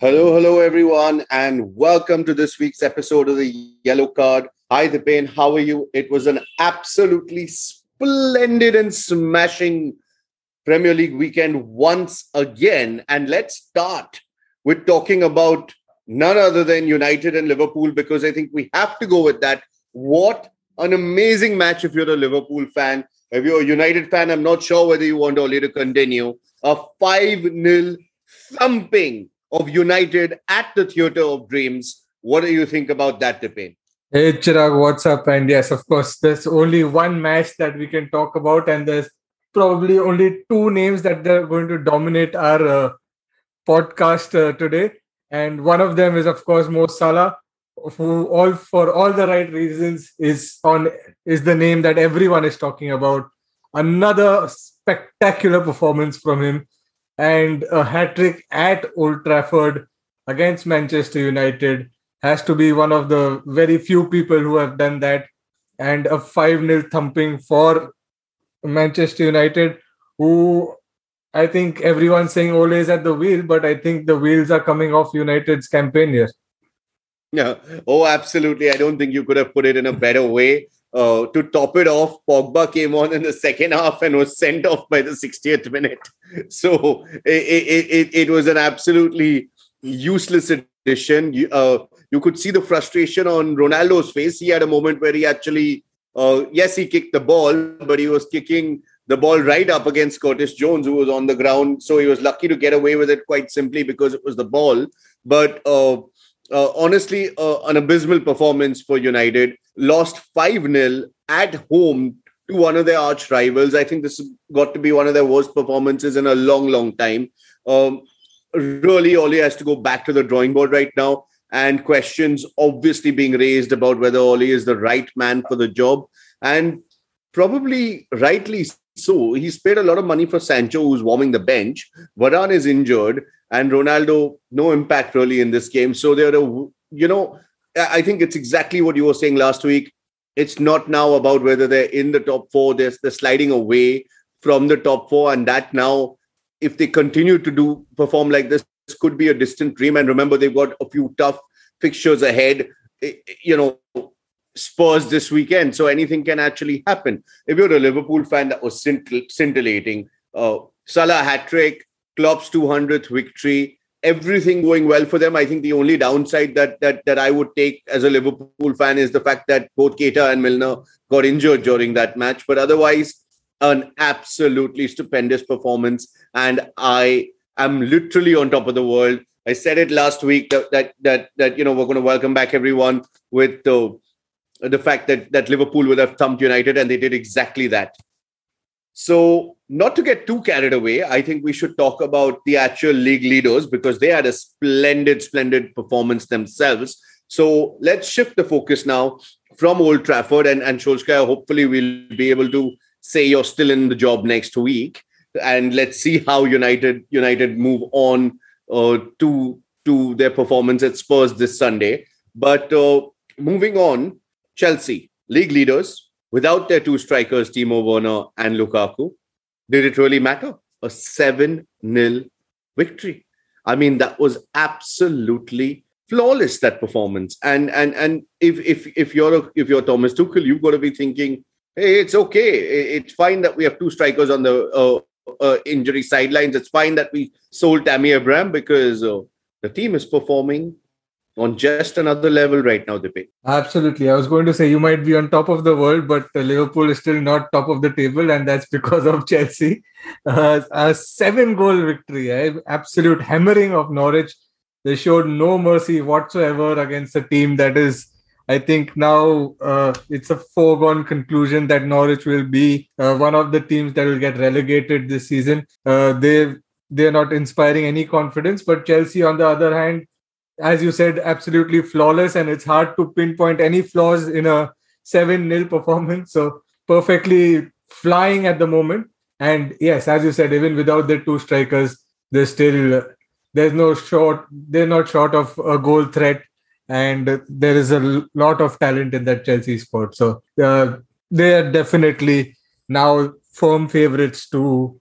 Hello, hello, everyone, and welcome to this week's episode of the Yellow Card. Hi, Dipen. How are you? It was an absolutely splendid and smashing Premier League weekend once again. And let's start with talking about none other than United and Liverpool because I think we have to go with that. What an amazing match if you're a Liverpool fan. If you're a United fan, I'm not sure whether you want Ole to continue. A 5 0 thumping of United at the Theatre of Dreams. What do you think about that, Dipen? Hey Chirag, what's up? And yes, of course, there's only one match that we can talk about, and there's probably only two names that they're going to dominate our uh, podcast uh, today. And one of them is, of course, Mo Salah, who all for all the right reasons is on is the name that everyone is talking about. Another spectacular performance from him and a hat trick at Old Trafford against Manchester United has to be one of the very few people who have done that. And a 5 0 thumping for Manchester United, who I think everyone's saying Ole is at the wheel, but I think the wheels are coming off United's campaign here. Yeah. Oh, absolutely. I don't think you could have put it in a better way. Uh, to top it off, Pogba came on in the second half and was sent off by the 60th minute. So it, it, it, it was an absolutely useless addition. You, uh, you could see the frustration on Ronaldo's face. He had a moment where he actually, uh, yes, he kicked the ball, but he was kicking the ball right up against Curtis Jones, who was on the ground. So he was lucky to get away with it quite simply because it was the ball. But uh, honestly, uh, an abysmal performance for United. Lost 5 0 at home to one of their arch rivals. I think this got to be one of their worst performances in a long, long time. Um, really, Ole has to go back to the drawing board right now. And questions obviously being raised about whether Ole is the right man for the job. And probably rightly so. He's paid a lot of money for Sancho, who's warming the bench. Varane is injured and Ronaldo, no impact really in this game. So they're, you know, I think it's exactly what you were saying last week. It's not now about whether they're in the top four. They're, sliding away from the top four, and that now, if they continue to do perform like this, could be a distant dream. And remember, they've got a few tough fixtures ahead. You know, Spurs this weekend, so anything can actually happen. If you're a Liverpool fan, that was scintillating. Uh, Salah hat trick, Klopp's 200th victory, everything going well for them. I think the only downside that that that I would take as a Liverpool fan is the fact that both Keita and Milner got injured during that match. But otherwise, an absolutely stupendous performance, and I am literally on top of the world. I said it last week that that that, that you know we're going to welcome back everyone with the the fact that that Liverpool would have thumped United, and they did exactly that. So, not to get too carried away, I think we should talk about the actual league leaders because they had a splendid, splendid performance themselves. So, let's shift the focus now from Old Trafford and, and Solskjaer. Hopefully, we'll be able to say you're still in the job next week. And let's see how United United move on uh, to to their performance at Spurs this Sunday. But uh, moving on, Chelsea, league leaders, without their two strikers, Timo Werner and Lukaku, did it really matter? A 7 0 victory. I mean, that was absolutely flawless that performance. And and and if if if you're a, if you're Thomas Tuchel, you've got to be thinking, hey, it's okay. It's fine that we have two strikers on the uh, uh, injury sidelines. It's fine that we sold Tammy Abraham because uh, the team is performing on just another level right now, They Dipen. Absolutely. I was going to say you might be on top of the world, but Liverpool is still not top of the table, and that's because of Chelsea. Uh, a seven goal victory, eh? absolute hammering of Norwich. They showed no mercy whatsoever against a team that is, I think, now uh, it's a foregone conclusion that Norwich will be uh, one of the teams that will get relegated this season. Uh, they they're not inspiring any confidence, but Chelsea, on the other hand, as you said, absolutely flawless, and it's hard to pinpoint any flaws in a 7 0 performance. So, perfectly flying at the moment. And yes, as you said, even without the two strikers, there's still there's no short they're not short of a goal threat and there is a lot of talent in that chelsea squad so uh, they are definitely now firm favorites to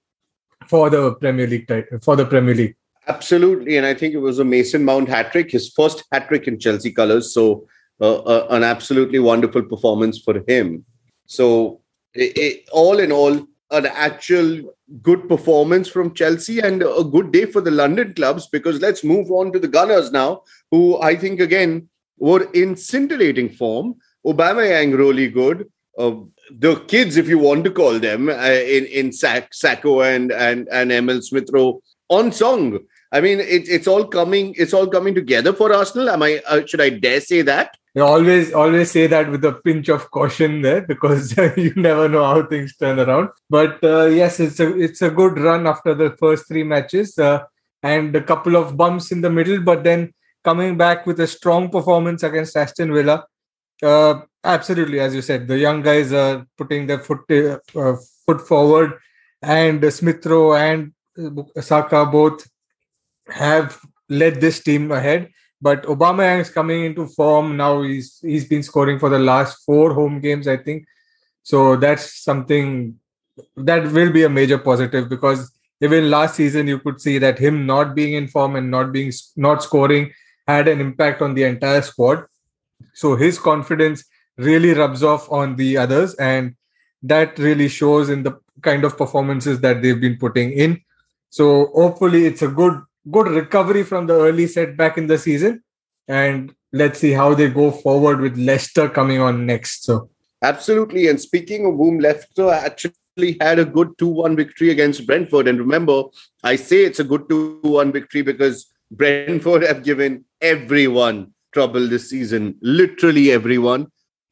for the Premier League for the Premier League. Absolutely, and I think it was a Mason Mount hat trick, his first hat trick in Chelsea colours. So uh, uh, an absolutely wonderful performance for him. So it, it, all in all, an actual good performance from Chelsea and a good day for the London clubs. Because let's move on to the Gunners now, who I think again were in scintillating form. Aubameyang really good. Uh, the kids, if you want to call them, uh, in in Saka and and and Emile Smith Rowe on song. I mean, it, it's all coming. It's all coming together for Arsenal. Am I? Uh, should I dare say that? Always always say that with a pinch of caution there because you never know how things turn around. But uh, yes, it's a it's a good run after the first three matches uh, and a couple of bumps in the middle, but then coming back with a strong performance against Aston Villa. Uh, absolutely, as you said, the young guys are putting their foot uh, foot forward, and Smith Rowe and Saka both have led this team ahead but Aubameyang is coming into form now. He's he's been scoring for the last four home games, I think. So that's something that will be a major positive because even last season you could see that him not being in form and not being not scoring had an impact on the entire squad. So his confidence really rubs off on the others, and that really shows in the kind of performances that they've been putting in. So hopefully it's a good good recovery from the early setback in the season. And let's see how they go forward with Leicester coming on next. So absolutely. And speaking of whom, Leicester actually had a good 2-1 victory against Brentford. And remember, I say it's a good 2-1 victory because Brentford have given everyone trouble this season, literally everyone.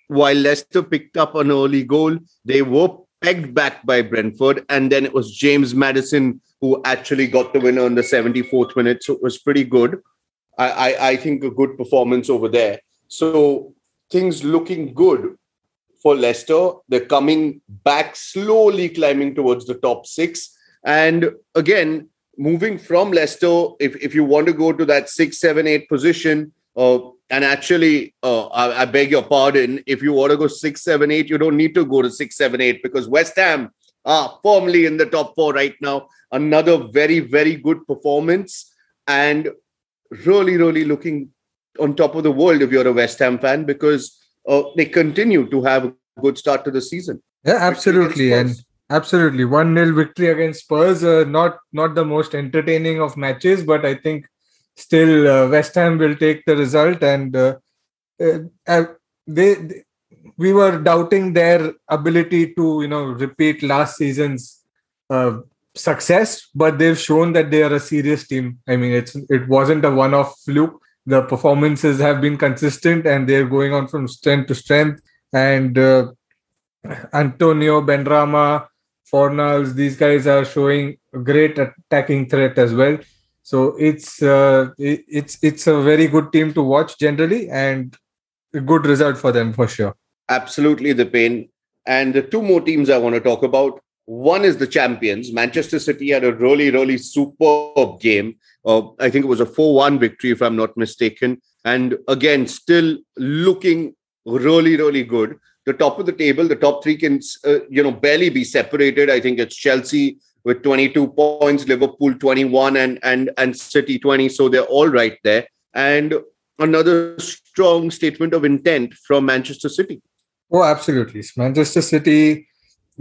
While Leicester picked up an early goal, they were pegged back by Brentford, and then it was James Maddison who actually got the winner in the 74th minute. So it was pretty good. I, I, I think a good performance over there. So things looking good for Leicester. They're coming back slowly, climbing towards the top six. And again, moving from Leicester, if, if you want to go to that six, seven, eight position, uh, and actually, uh, I, I, beg your pardon, if you want to go six, seven, eight, you don't need to go to six, seven, eight because West Ham are firmly in the top four right now another very, very good performance and really, really looking on top of the world if you're a West Ham fan because uh, they continue to have a good start to the season. Yeah, absolutely. And absolutely. 1 nil victory against Spurs. Uh, not, not the most entertaining of matches, but I think still uh, West Ham will take the result. And uh, uh, uh, they, they, we were doubting their ability to, you know, repeat last season's success, but they've shown that they are a serious team. I mean, it's it wasn't a one-off fluke. The performances have been consistent, and they're going on from strength to strength. And uh, Antonio Benrahma, Fornals, these guys are showing great attacking threat as well. So it's uh, it, it's it's a very good team to watch generally, and a good result for them for sure. Absolutely, Dipen. And the two more teams I want to talk about one is the champions. Manchester City had a really, really superb game. Uh, I think it was a 4 1 victory, if I'm not mistaken. And again, still looking really, really good. The top of the table, the top three can, uh, you know, barely be separated. I think it's Chelsea with 22 points, Liverpool 21, and and and City 20. So they're all right there. And another strong statement of intent from Manchester City. Oh, absolutely. Manchester City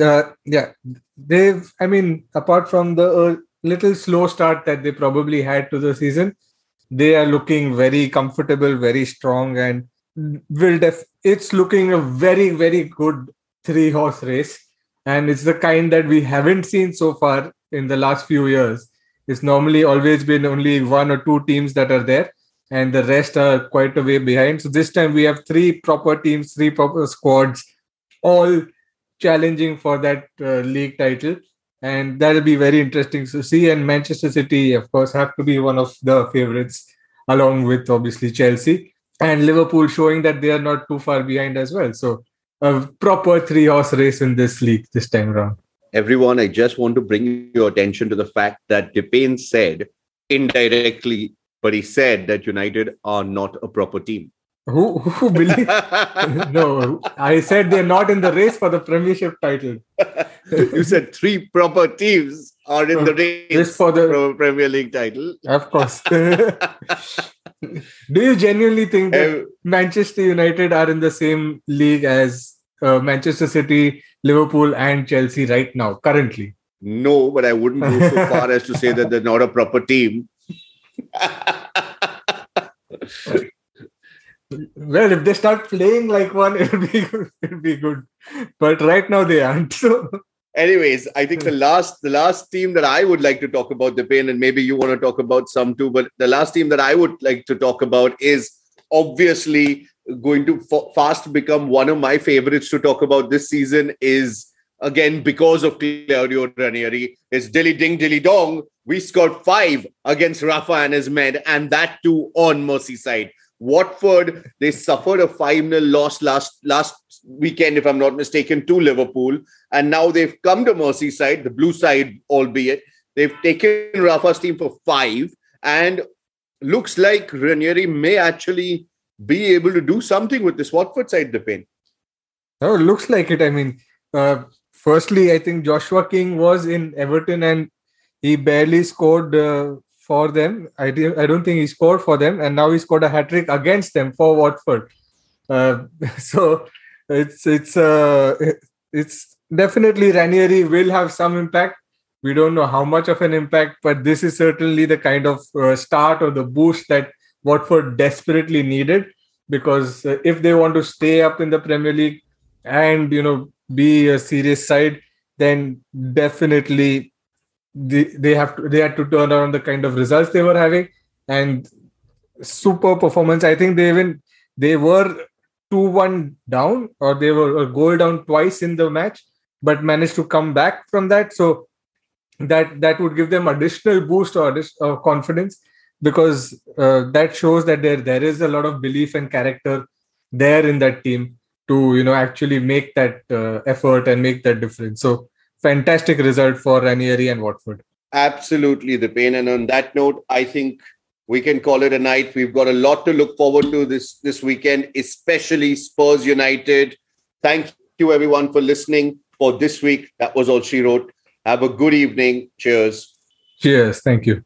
uh, yeah, they've. I mean, apart from the uh, little slow start that they probably had to the season, they are looking very comfortable, very strong, and will def. It's looking a very, very good three horse race, and it's the kind that we haven't seen so far in the last few years. It's normally always been only one or two teams that are there, and the rest are quite a way behind. So this time we have three proper teams, three proper squads, all challenging for that uh, league title. And that'll be very interesting to see. And manchester city of course have to be one of the favorites along with obviously chelsea. And liverpool showing that they are not too far behind as well. So a proper three horse race in this league this time around. Everyone i just want to bring your attention to the fact that Dipen said indirectly but he said that united are not a proper team Who who believe? no, I said they're not in the race for the Premiership title. you said three proper teams are in the race for the Premier League title. Of course. Do you genuinely think that Manchester United are in the same league as uh, Manchester City, Liverpool, and Chelsea right now, currently? no, but I wouldn't go so far as to say that they're not a proper team. Well, if they start playing like one, it'll be good. It'll be good. But right now they aren't. So Anyways, I think the last the last team that I would like to talk about, Dipen, and maybe you want to talk about some too, but the last team that I would like to talk about is obviously going to fast become one of my favorites to talk about this season. Is again because of Claudio Ranieri. It's dilly ding dilly dong. We scored five against Rafa and his men, and that too on Merseyside. Watford, they suffered a 5 0 loss last last weekend, if I'm not mistaken, to Liverpool. And now they've come to Merseyside, the blue side, albeit. They've taken Rafa's team for five. And looks like Ranieri may actually be able to do something with this Watford side, Dipen. oh, it looks like it. I mean, uh, firstly, I think Joshua King was in Everton and he barely scored uh, for them. I, I don't think he scored for them. And now he scored a hat trick against them for Watford. Uh, so it's it's uh, it's definitely Ranieri will have some impact. We don't know how much of an impact, but this is certainly the kind of uh, start or the boost that Watford desperately needed. Because uh, if they want to stay up in the Premier League and you know be a serious side, then definitely they, they have to they had to turn around the kind of results they were having and super performance. I think they even they were two one down or they were a goal down twice in the match, but managed to come back from that. So that that would give them additional boost or additional confidence because uh, that shows that there there is a lot of belief and character there in that team to you know actually make that uh, effort and make that difference. So fantastic result for Ranieri and Watford. Absolutely, Dipen. And on that note, I think we can call it a night. We've got a lot to look forward to this this weekend, especially Spurs United. Thank you everyone for listening for this week. That was all she wrote. Have a good evening. Cheers. Cheers. Thank you.